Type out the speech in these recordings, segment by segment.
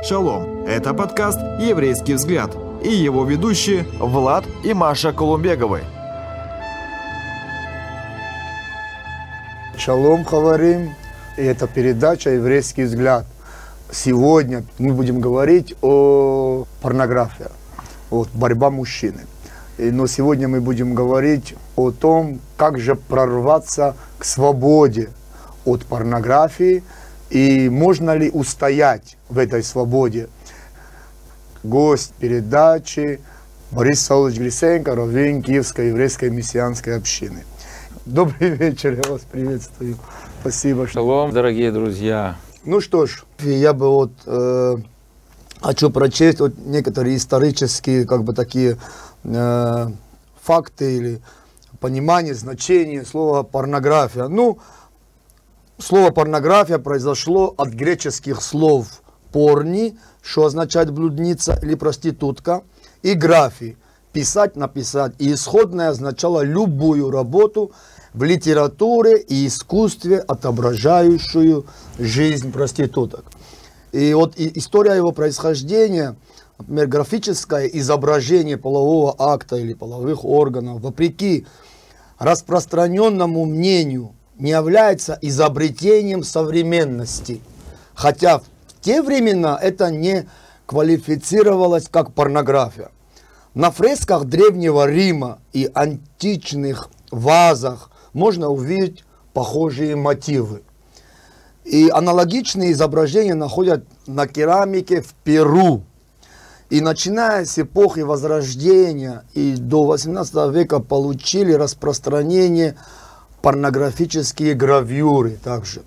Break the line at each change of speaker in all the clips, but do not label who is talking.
Шалом! Это подкаст «Еврейский взгляд» и его ведущие Влад и Маша Колумбеговы.
Шалом, Хаварим. И это передача «Еврейский взгляд». Сегодня мы будем говорить о порнографии, вот, борьба мужчины. Но сегодня мы будем говорить о том, как же прорваться к свободе от порнографии и можно ли устоять в этой свободе. Гость передачи Борис Саулович Глисенко, раввин Киевской еврейской мессианской общины. Добрый вечер, я вас приветствую. Спасибо. Что...
Шалом, дорогие друзья.
Ну что ж, я бы вот э, хочу прочесть вот некоторые исторические, как бы такие э, факты или понимание, значение слова порнография. Ну, слово порнография произошло от греческих слов порни, что означает блудница или проститутка, и графи, писать, написать. И исходное означало любую работу в литературе и искусстве, отображающую жизнь проституток. И вот история его происхождения, например, графическое изображение полового акта или половых органов, вопреки распространенному мнению, не является изобретением современности. Хотя в те времена это не квалифицировалось как порнография. На фресках Древнего Рима и античных вазах можно увидеть похожие мотивы. И аналогичные изображения находят на керамике в Перу. И начиная с эпохи Возрождения и до 18 века получили распространение порнографические гравюры также.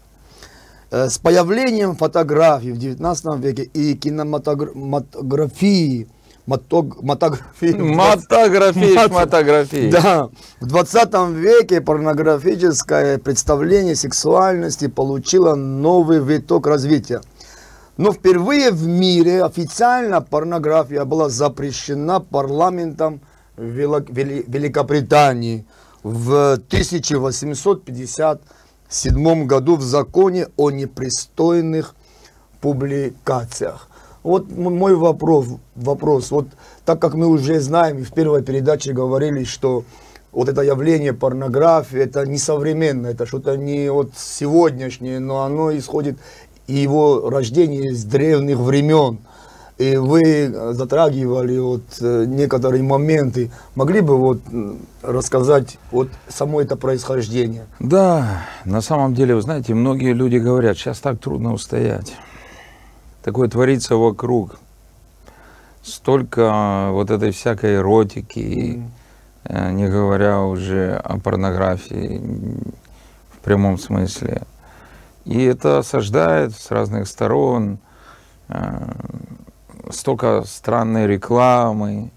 Э, с появлением фотографий в 19 веке и кинематографии, мотог, мотографии,
Мотографии, мотографии.
Да, в 20 веке порнографическое представление сексуальности получило новый виток развития. Но впервые в мире официально порнография была запрещена парламентом Великобритании в 1850 1997 году в законе о непристойных публикациях. Вот мой вопрос, вопрос, вот так как мы уже знаем, и в первой передаче говорили, что вот это явление порнографии, это не современное, это что-то не вот сегодняшнее, но оно исходит, и его рождение с древних времен и вы затрагивали вот э, некоторые моменты. Могли бы вот рассказать вот само это происхождение?
Да, на самом деле, вы знаете, многие люди говорят, сейчас так трудно устоять. Такое творится вокруг. Столько вот этой всякой эротики, mm. не говоря уже о порнографии в прямом смысле. И это осаждает с разных сторон э, столько странной рекламы.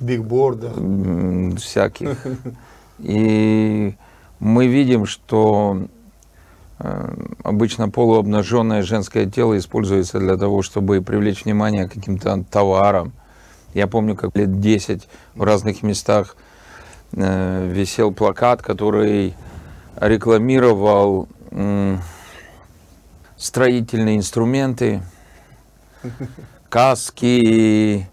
Бигбордов.
Всяких. И мы видим, что э, обычно полуобнаженное женское тело используется для того, чтобы привлечь внимание к каким-то товарам. Я помню, как лет 10 в разных местах э, висел плакат, который рекламировал строительные инструменты, каски,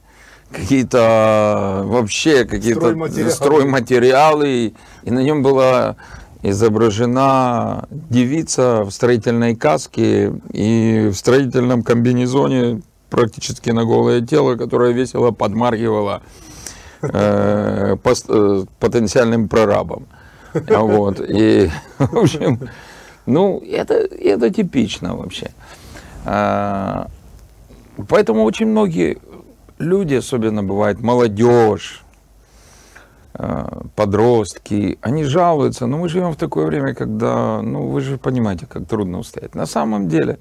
какие-то вообще какие-то стройматериалы. стройматериалы, и на нем была изображена девица в строительной каске и в строительном комбинезоне практически на голое тело, которое весело подмаргивало э, э, потенциальным прорабом. Вот. И, в общем, ну, это, это типично вообще. Поэтому очень многие люди, особенно бывает молодежь, э, подростки, они жалуются, но мы живем в такое время, когда, ну, вы же понимаете, как трудно устоять. На самом деле,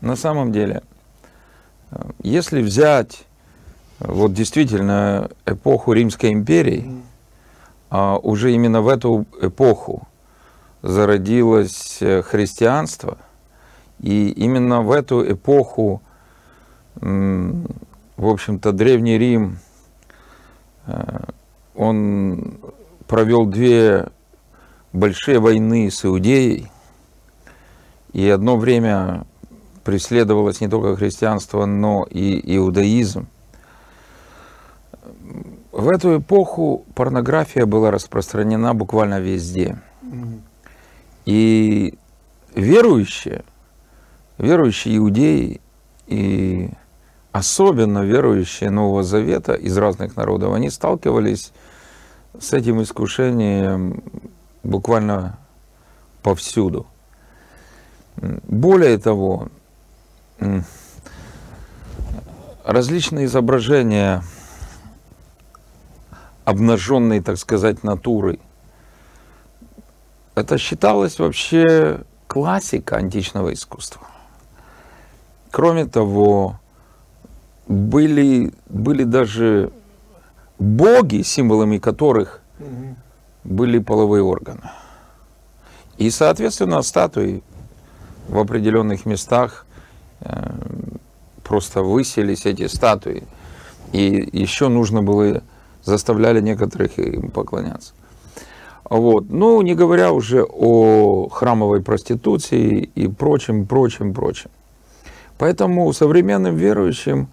на самом деле, э, если взять э, вот действительно эпоху Римской империи, а уже именно в эту эпоху зародилось христианство, и именно в эту эпоху в общем-то, Древний Рим, э, он провел две большие войны с Иудеей, и одно время преследовалось не только христианство, но и иудаизм. В эту эпоху порнография была распространена буквально везде. И верующие, верующие иудеи и особенно верующие Нового Завета из разных народов, они сталкивались с этим искушением буквально повсюду. Более того, различные изображения обнаженной, так сказать, натуры. Это считалось вообще классика античного искусства. Кроме того, были, были даже боги, символами которых были половые органы. И, соответственно, статуи в определенных местах э, просто выселись эти статуи. И еще нужно было, заставляли некоторых им поклоняться. Вот. Ну, не говоря уже о храмовой проституции и прочем, прочем, прочем. Поэтому современным верующим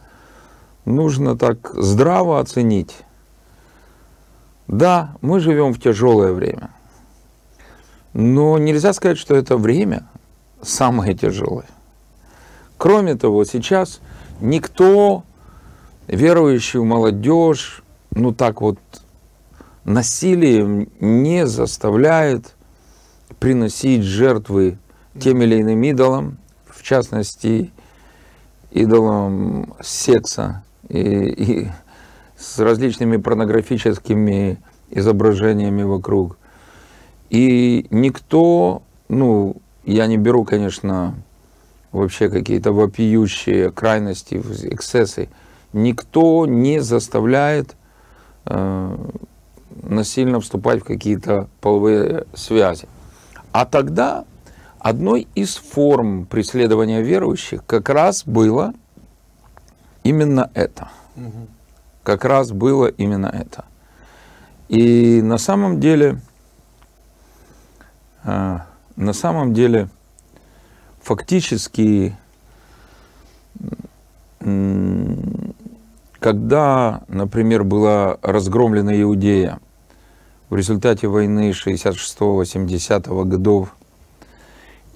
нужно так здраво оценить. Да, мы живем в тяжелое время. Но нельзя сказать, что это время самое тяжелое. Кроме того, сейчас никто верующую молодежь, ну так вот, насилием не заставляет приносить жертвы тем или иным идолам, в частности, идолам секса и, и с различными порнографическими изображениями вокруг. И никто, ну, я не беру, конечно, вообще какие-то вопиющие крайности, эксцессы. Никто не заставляет э, насильно вступать в какие-то половые связи. А тогда одной из форм преследования верующих как раз было именно это. Как раз было именно это. И на самом деле а, на самом деле фактически, когда, например, была разгромлена Иудея в результате войны 66-70 годов,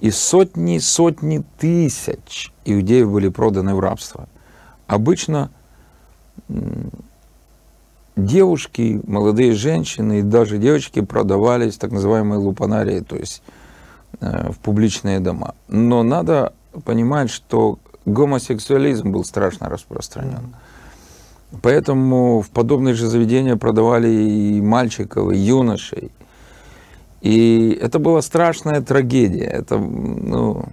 и сотни сотни тысяч иудеев были проданы в рабство. Обычно девушки, молодые женщины и даже девочки продавались так называемые лупанарии, то есть э, в публичные дома. Но надо понимать, что гомосексуализм был страшно распространен. Поэтому в подобные же заведения продавали и мальчиков, и юношей. И это была страшная трагедия. Это, ну,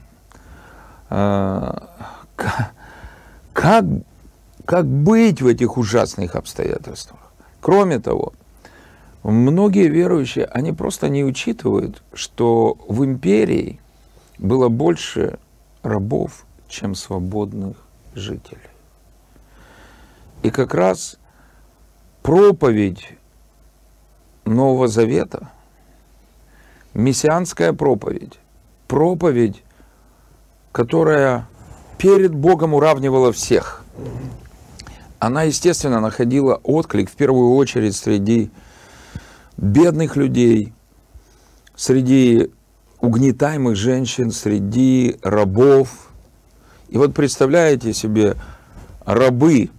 э, как, как быть в этих ужасных обстоятельствах? Кроме того, многие верующие, они просто не учитывают, что в империи было больше рабов, чем свободных жителей. И как раз проповедь Нового Завета, мессианская проповедь, проповедь, которая перед Богом уравнивала всех – она, естественно, находила отклик в первую очередь среди бедных людей, среди угнетаемых женщин, среди рабов. И вот представляете себе, рабы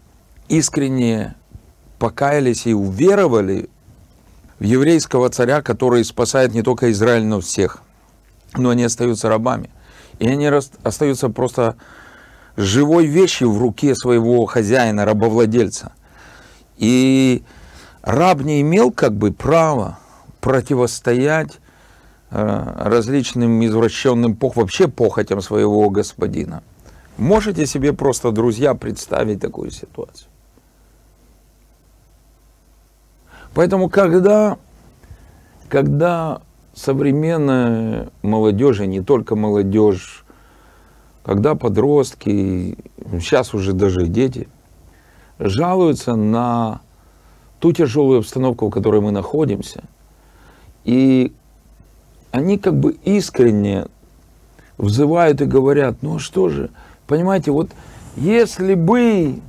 искренне покаялись и уверовали в еврейского царя, который спасает не только Израиль, но всех. Но они остаются рабами. И они остаются просто живой вещью в руке своего хозяина, рабовладельца. И раб не имел как бы права противостоять э, различным извращенным пох, вообще похотям своего господина. Можете себе просто, друзья, представить такую ситуацию? Поэтому, когда, когда современная молодежь, и не только молодежь, когда подростки, сейчас уже даже дети, жалуются на ту тяжелую обстановку, в которой мы находимся, и они как бы искренне взывают и говорят, ну что же, Понимаете, вот если бы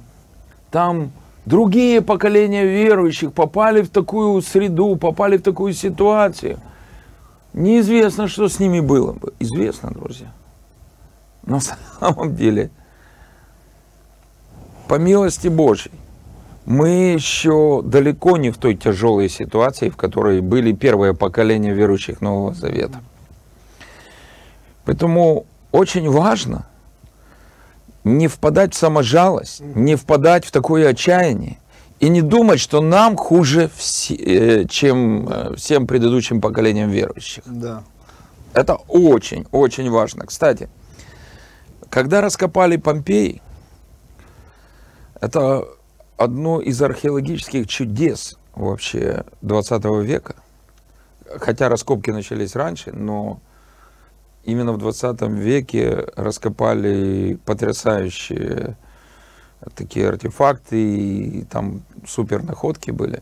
там другие поколения верующих попали в такую среду, попали в такую ситуацию, неизвестно, что с ними было бы. Известно, друзья. На самом деле, по милости Божьей, мы еще далеко не в той тяжелой ситуации, в которой были первые поколения верующих Нового Завета. Поэтому очень важно не впадать в саможалость, не впадать в такое отчаяние и не думать, что нам хуже, э, чем э, всем предыдущим поколениям верующих.
Да.
Это очень, очень важно. Кстати, когда раскопали Помпеи, это одно из археологических чудес вообще 20 века. Хотя раскопки начались раньше, но именно в 20 веке раскопали потрясающие такие артефакты, и там супер находки были.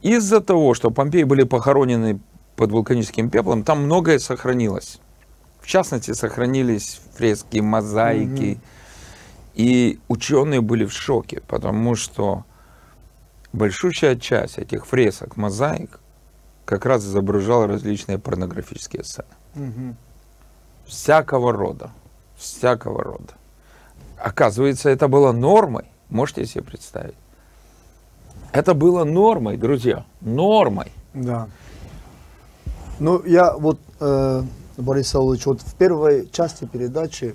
Из-за того, что Помпеи были похоронены под вулканическим пеплом, там многое сохранилось. В частности, сохранились фрески, мозаики. Mm-hmm. И ученые были в шоке, потому что большущая часть этих фресок, мозаик, как раз изображала различные порнографические сцены. Угу. Всякого рода. Всякого рода. Оказывается, это было нормой. Можете себе представить? Это было нормой, друзья. Нормой.
Да. Ну, я вот, э, Борис Саулович, вот в первой части передачи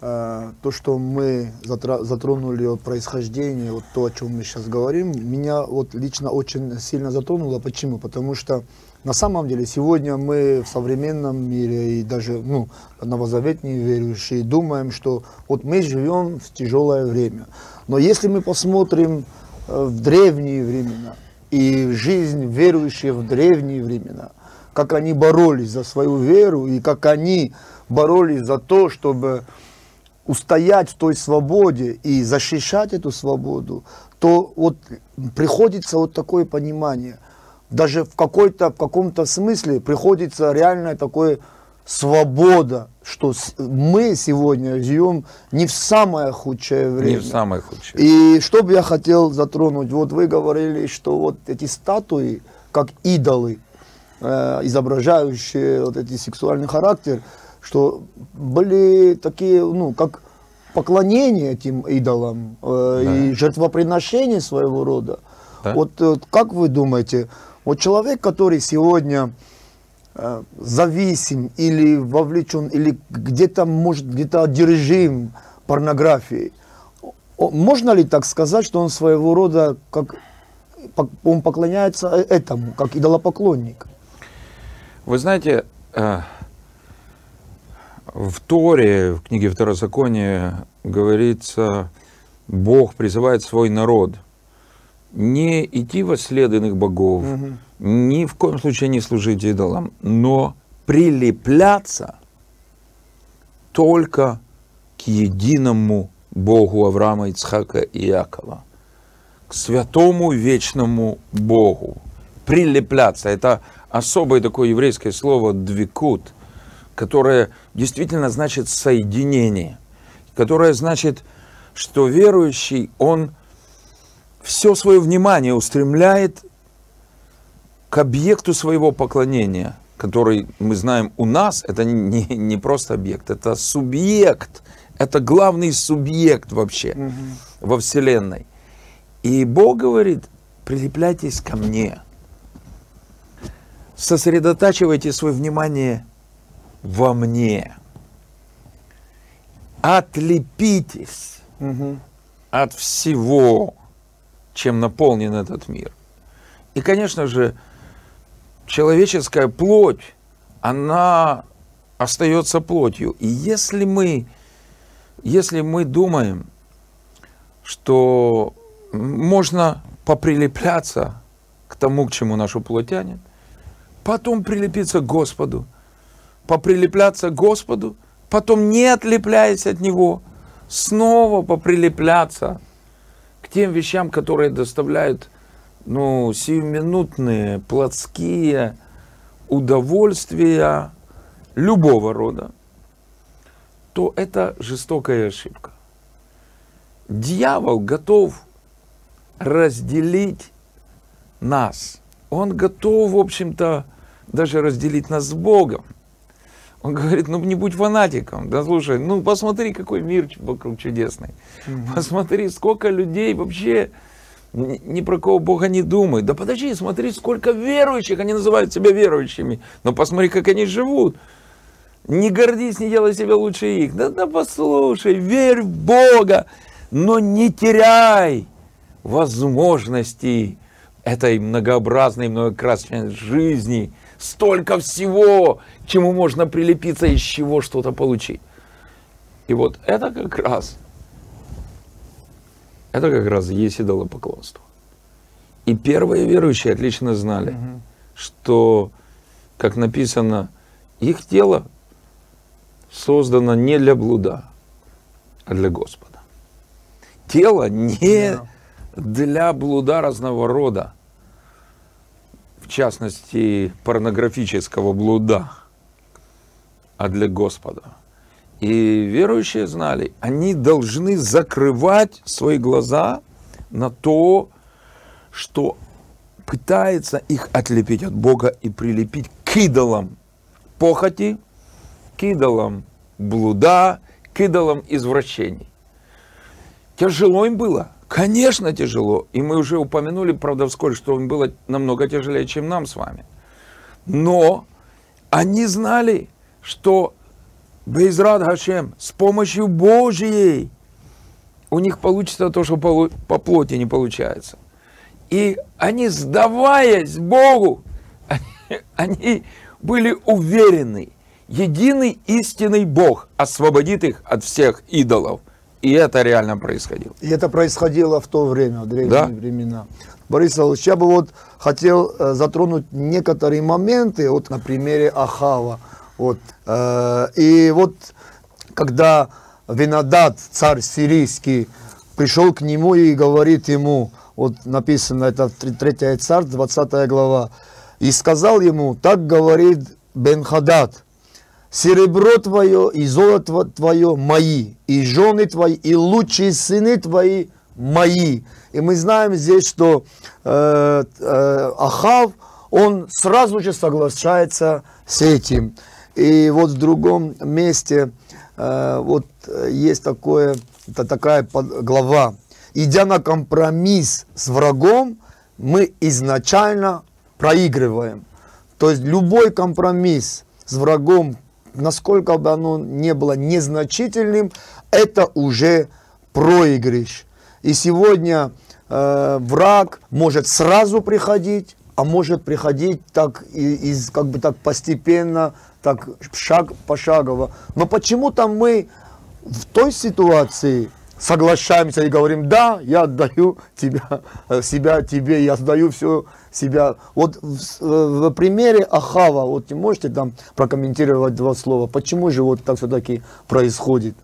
э, то, что мы затронули от происхождения, вот то, о чем мы сейчас говорим, меня вот лично очень сильно затронуло. Почему? Потому что на самом деле сегодня мы в современном мире и даже ну, новозаветные верующие думаем, что вот мы живем в тяжелое время. Но если мы посмотрим э, в древние времена и жизнь верующих в древние времена, как они боролись за свою веру и как они боролись за то, чтобы устоять в той свободе и защищать эту свободу, то вот приходится вот такое понимание – даже в, какой-то, в каком-то смысле приходится реальное такое свобода, что мы сегодня живем не в самое худшее время.
Не в самое худшее.
И что бы я хотел затронуть, вот вы говорили, что вот эти статуи, как идолы, э, изображающие вот эти сексуальный характер, что были такие, ну, как поклонение этим идолам э, да. и жертвоприношение своего рода. Да. Вот э, как вы думаете, вот человек, который сегодня э, зависим или вовлечен, или где-то, может, где-то одержим порнографией, можно ли так сказать, что он своего рода, как он поклоняется э, этому, как идолопоклонник?
Вы знаете, э, в Торе, в книге Второзакония говорится, Бог призывает свой народ – не идти во следуемых богов, угу. ни в коем случае не служить идолам, но прилепляться только к единому Богу Авраама, Ицхака и Иакова, к святому вечному Богу. Прилепляться. Это особое такое еврейское слово «двикут», которое действительно значит «соединение», которое значит, что верующий, он все свое внимание устремляет к объекту своего поклонения, который мы знаем у нас, это не, не просто объект, это субъект, это главный субъект вообще угу. во Вселенной. И Бог говорит, прилепляйтесь ко мне, сосредотачивайте свое внимание во мне, отлепитесь угу. от всего, чем наполнен этот мир. И, конечно же, человеческая плоть, она остается плотью. И если мы, если мы думаем, что можно поприлепляться к тому, к чему нашу плоть тянет, потом прилепиться к Господу, поприлепляться к Господу, потом не отлепляясь от Него, снова поприлепляться тем вещам, которые доставляют ну, сиюминутные, плотские удовольствия любого рода, то это жестокая ошибка. Дьявол готов разделить нас. Он готов, в общем-то, даже разделить нас с Богом. Он говорит, ну не будь фанатиком. Да слушай, ну посмотри, какой мир вокруг чудесный. Посмотри, сколько людей вообще ни про кого Бога не думает. Да подожди, смотри, сколько верующих, они называют себя верующими. Но посмотри, как они живут. Не гордись, не делай себя лучше их. Да, да послушай, верь в Бога, но не теряй возможностей этой многообразной, многокрасной жизни. Столько всего, чему можно прилепиться, из чего что-то получить. И вот это как раз – это как раз есть идолопоклонство. И первые верующие отлично знали, угу. что, как написано, их тело создано не для блуда, а для Господа. Тело не да. для блуда разного рода, в частности, порнографического блуда, а для Господа. И верующие знали, они должны закрывать свои глаза на то, что пытается их отлепить от Бога и прилепить к идолам похоти, к идолам блуда, к идолам извращений. Тяжело им было? Конечно, тяжело. И мы уже упомянули, правда, вскоре, что им было намного тяжелее, чем нам с вами. Но они знали, что Безрад Гашем, с помощью Божьей у них получится то, что по плоти не получается. И они, сдаваясь Богу, они, они были уверены, единый истинный Бог освободит их от всех идолов. И это реально происходило.
И это происходило в то время, в древние да? времена. Борис Ильич, я бы вот хотел э, затронуть некоторые моменты, вот на примере Ахава. Вот. Э, и вот когда Винодат, царь сирийский, пришел к нему и говорит ему, вот написано, это 3 царь, 20 глава, и сказал ему, так говорит Бенхадад, серебро твое и золото твое мои, и жены твои, и лучшие сыны твои мои. И мы знаем здесь, что э, э, Ахав, он сразу же соглашается с этим. И вот в другом месте э, вот есть такое, это такая глава. Идя на компромисс с врагом, мы изначально проигрываем. То есть любой компромисс с врагом, насколько бы оно не было незначительным, это уже проигрыш. И сегодня э, враг может сразу приходить, а может приходить так и, из, как бы так постепенно, так шаг пошагово. Но почему-то мы в той ситуации соглашаемся и говорим, да, я отдаю тебя, себя тебе, я отдаю все себя. Вот в, в примере Ахава, вот не можете там прокомментировать два слова, почему же вот так все-таки происходит?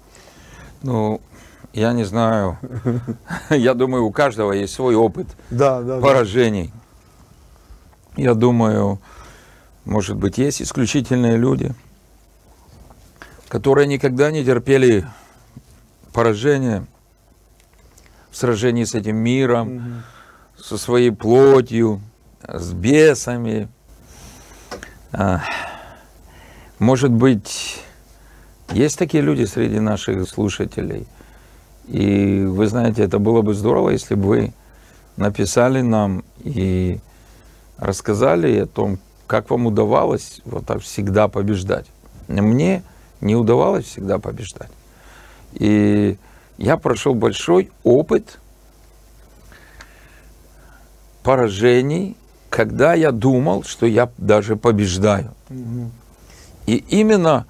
Ну, я не знаю. Я думаю, у каждого есть свой опыт да, да, поражений. Да. Я думаю, может быть, есть исключительные люди, которые никогда не терпели поражения в сражении с этим миром, угу. со своей плотью, с бесами. А, может быть, есть такие люди среди наших слушателей. И вы знаете, это было бы здорово, если бы вы написали нам и рассказали о том, как вам удавалось вот так всегда побеждать. Мне не удавалось всегда побеждать. И я прошел большой опыт поражений, когда я думал, что я даже побеждаю. Угу. И именно,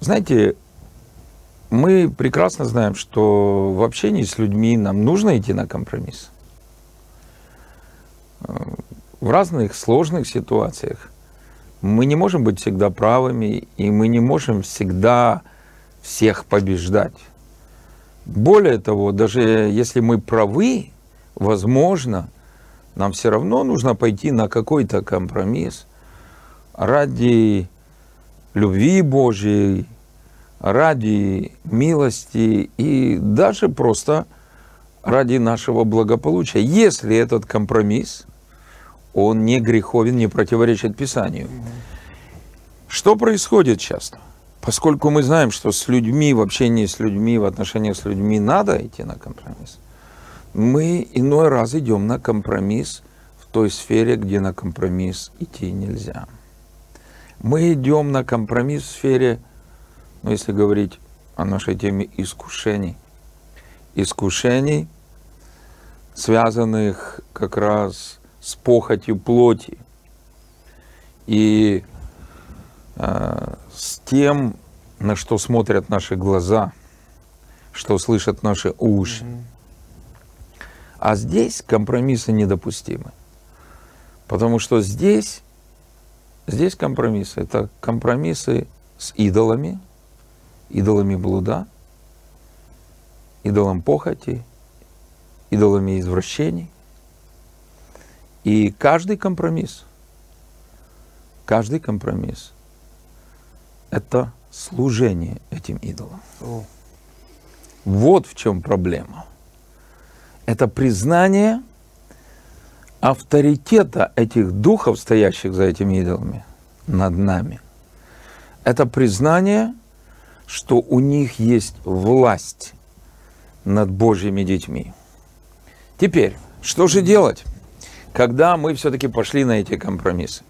знаете, мы прекрасно знаем, что в общении с людьми нам нужно идти на компромисс в разных сложных ситуациях мы не можем быть всегда правыми, и мы не можем всегда всех побеждать. Более того, даже если мы правы, возможно, нам все равно нужно пойти на какой-то компромисс ради любви Божьей, ради милости и даже просто ради нашего благополучия. Если этот компромисс, он не греховен, не противоречит Писанию. Что происходит часто? Поскольку мы знаем, что с людьми, в общении с людьми, в отношениях с людьми надо идти на компромисс, мы иной раз идем на компромисс в той сфере, где на компромисс идти нельзя. Мы идем на компромисс в сфере, ну, если говорить о нашей теме искушений. Искушений, связанных как раз с похотью плоти. И э, с тем, на что смотрят наши глаза, что слышат наши уши. Mm-hmm. А здесь компромиссы недопустимы. Потому что здесь, здесь компромиссы. Это компромиссы с идолами, идолами блуда, идолом похоти, идолами извращений. И каждый компромисс, каждый компромисс – это служение этим идолам. О. Вот в чем проблема – это признание авторитета этих духов, стоящих за этими идолами, над нами. Это признание, что у них есть власть над Божьими детьми. Теперь, что же делать, когда мы все-таки пошли на эти компромиссы?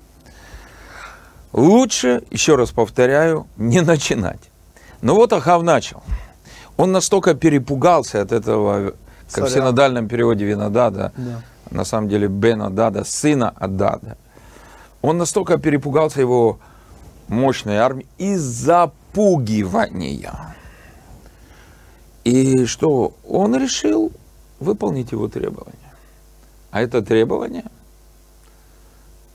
Лучше, еще раз повторяю, не начинать. Но вот Ахав начал. Он настолько перепугался от этого как в синодальном переводе Винодада, да. на самом деле Бенадада, сына Адада. Он настолько перепугался его мощной армии из запугивания. И что? Он решил выполнить его требования. А это требование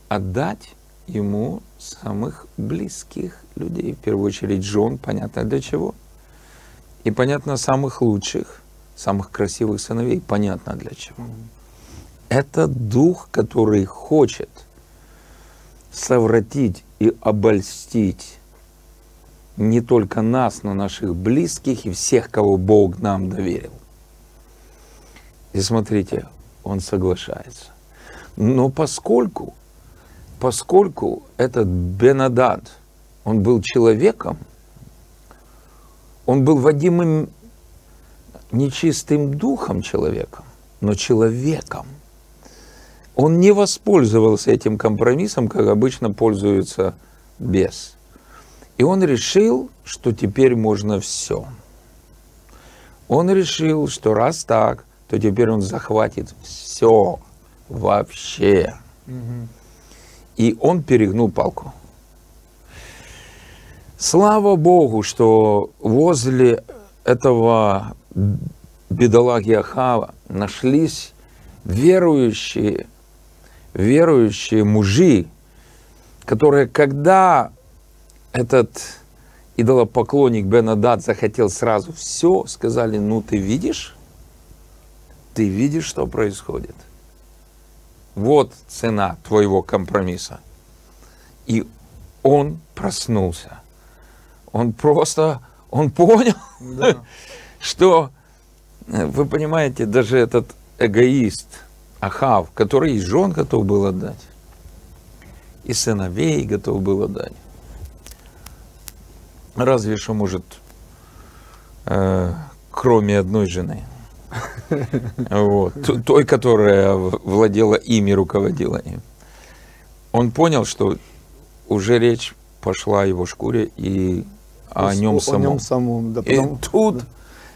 отдать ему самых близких людей. В первую очередь жен, понятно для чего. И понятно самых лучших самых красивых сыновей, понятно для чего. Это дух, который хочет совратить и обольстить не только нас, но наших близких и всех, кого Бог нам доверил. И смотрите, он соглашается. Но поскольку, поскольку этот Бенадад, он был человеком, он был водимым нечистым духом человеком, но человеком. Он не воспользовался этим компромиссом, как обычно пользуются без. И он решил, что теперь можно все. Он решил, что раз так, то теперь он захватит все вообще. И он перегнул палку. Слава Богу, что возле этого бедолаги Ахава нашлись верующие, верующие мужи, которые, когда этот идолопоклонник Бенадад захотел сразу все, сказали, ну ты видишь, ты видишь, что происходит. Вот цена твоего компромисса. И он проснулся. Он просто, он понял, да. что, э, вы понимаете, даже этот эгоист Ахав, который и жен готов был отдать, и сыновей готов был отдать, разве что может, э, кроме одной жены, вот, той, которая владела ими, руководила им. Он понял, что уже речь пошла о его шкуре и о нем самом. О нем самом да, потому... И тут да.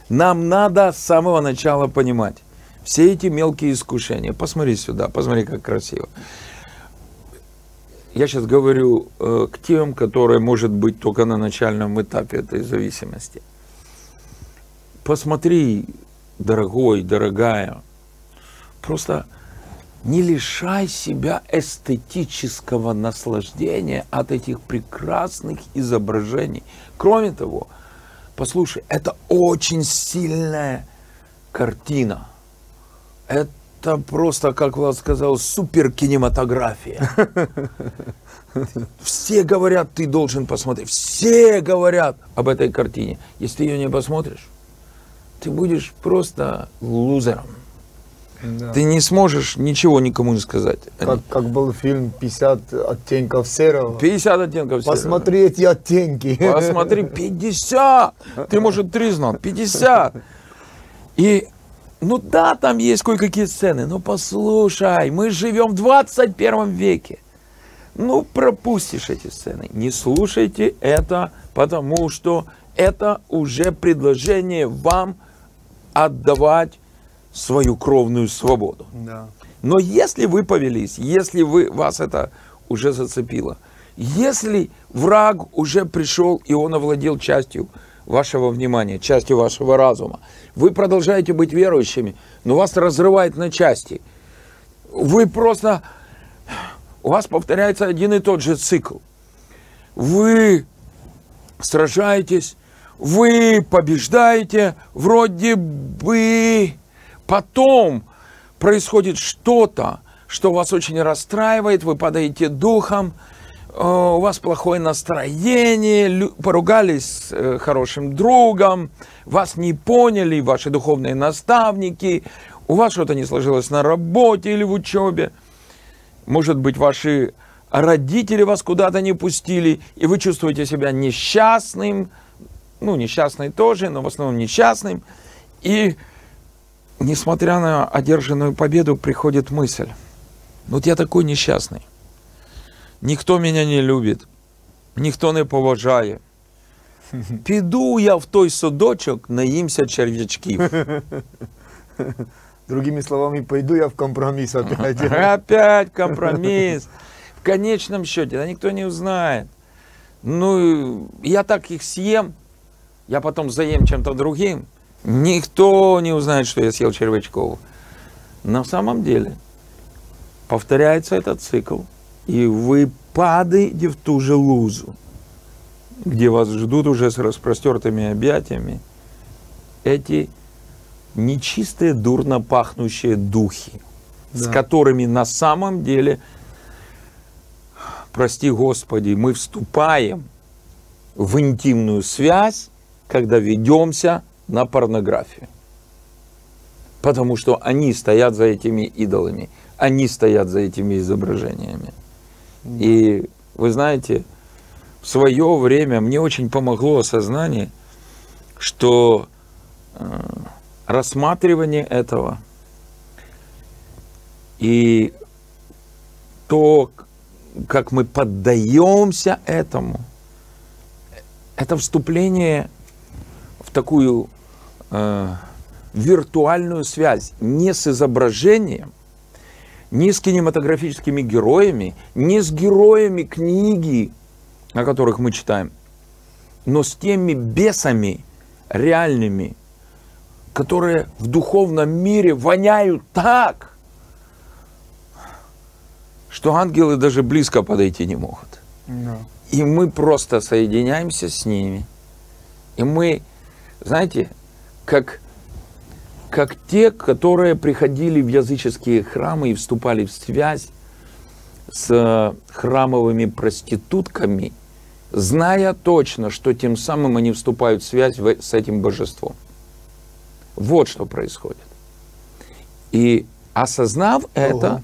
нам надо с самого начала понимать все эти мелкие искушения. Посмотри сюда, посмотри, как красиво. Я сейчас говорю э, к тем, которые, может быть, только на начальном этапе этой зависимости. Посмотри, дорогой, дорогая, просто не лишай себя эстетического наслаждения от этих прекрасных изображений. Кроме того, послушай, это очень сильная картина. Это просто, как Влад сказал, супер кинематография. Все говорят, ты должен посмотреть. Все говорят об этой картине. Если ты ее не посмотришь, ты будешь просто лузером. Да. Ты не сможешь ничего никому не сказать.
Как, как был фильм «50 оттенков серого».
50 оттенков
серого. Посмотри эти оттенки.
Посмотри, 50. Ты, может, три знал. 50. И, ну да, там есть кое-какие сцены, но послушай, мы живем в 21 веке. Ну, пропустишь эти сцены. Не слушайте это, потому что это уже предложение вам отдавать свою кровную свободу. Да. Но если вы повелись, если вы, вас это уже зацепило, если враг уже пришел и он овладел частью вашего внимания, частью вашего разума, вы продолжаете быть верующими, но вас разрывает на части. Вы просто... У вас повторяется один и тот же цикл. Вы сражаетесь, вы побеждаете, вроде бы. Потом происходит что-то, что вас очень расстраивает, вы падаете духом, э, у вас плохое настроение, поругались с э, хорошим другом, вас не поняли ваши духовные наставники, у вас что-то не сложилось на работе или в учебе, может быть, ваши родители вас куда-то не пустили, и вы чувствуете себя несчастным, ну, несчастный тоже, но в основном несчастным, и несмотря на одержанную победу, приходит мысль. Вот я такой несчастный. Никто меня не любит. Ніхто не поважає. Піду я в той садочок, наїмся черв'ячків.
Другими словами, пойду я в компромисс опять.
Опять компромисс. В конечном счете, да никто не узнает. Ну, я так их съем, я потом заем чем-то другим, Никто не узнает, что я съел червячков. На самом деле повторяется этот цикл, и вы падаете в ту же лузу, где вас ждут уже с распростертыми объятиями эти нечистые, дурно пахнущие духи, да. с которыми на самом деле, прости Господи, мы вступаем в интимную связь, когда ведемся на порнографию. Потому что они стоят за этими идолами, они стоят за этими изображениями. И вы знаете, в свое время мне очень помогло осознание, что э, рассматривание этого и то, как мы поддаемся этому, это вступление такую э, виртуальную связь не с изображением, не с кинематографическими героями, не с героями книги, о которых мы читаем, но с теми бесами реальными, которые в духовном мире воняют так, что ангелы даже близко подойти не могут. No. И мы просто соединяемся с ними. И мы, знаете, как, как те, которые приходили в языческие храмы и вступали в связь с э, храмовыми проститутками, зная точно, что тем самым они вступают в связь с этим божеством. Вот что происходит. И осознав Ого. это,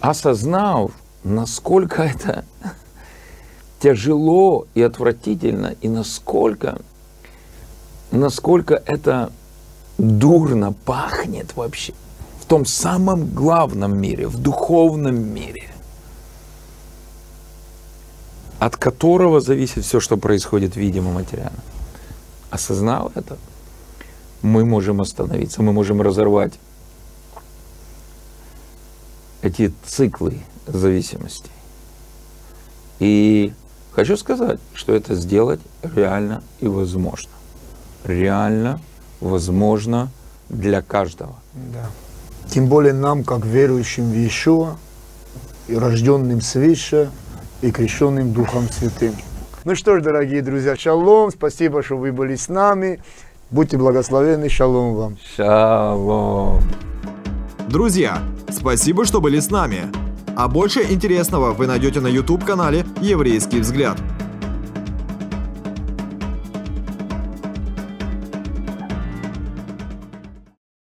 осознав, насколько это тяжело и отвратительно, и насколько насколько это дурно пахнет вообще в том самом главном мире, в духовном мире, от которого зависит все, что происходит видимо материально. Осознав это, мы можем остановиться, мы можем разорвать эти циклы зависимости. И хочу сказать, что это сделать реально и возможно реально возможно для каждого.
Да. Тем более нам, как верующим в Иешуа, и рожденным свыше, и крещенным Духом Святым. Ну что ж, дорогие друзья, шалом, спасибо, что вы были с нами. Будьте благословенны, шалом вам.
Шалом.
Друзья, спасибо, что были с нами. А больше интересного вы найдете на YouTube-канале «Еврейский взгляд».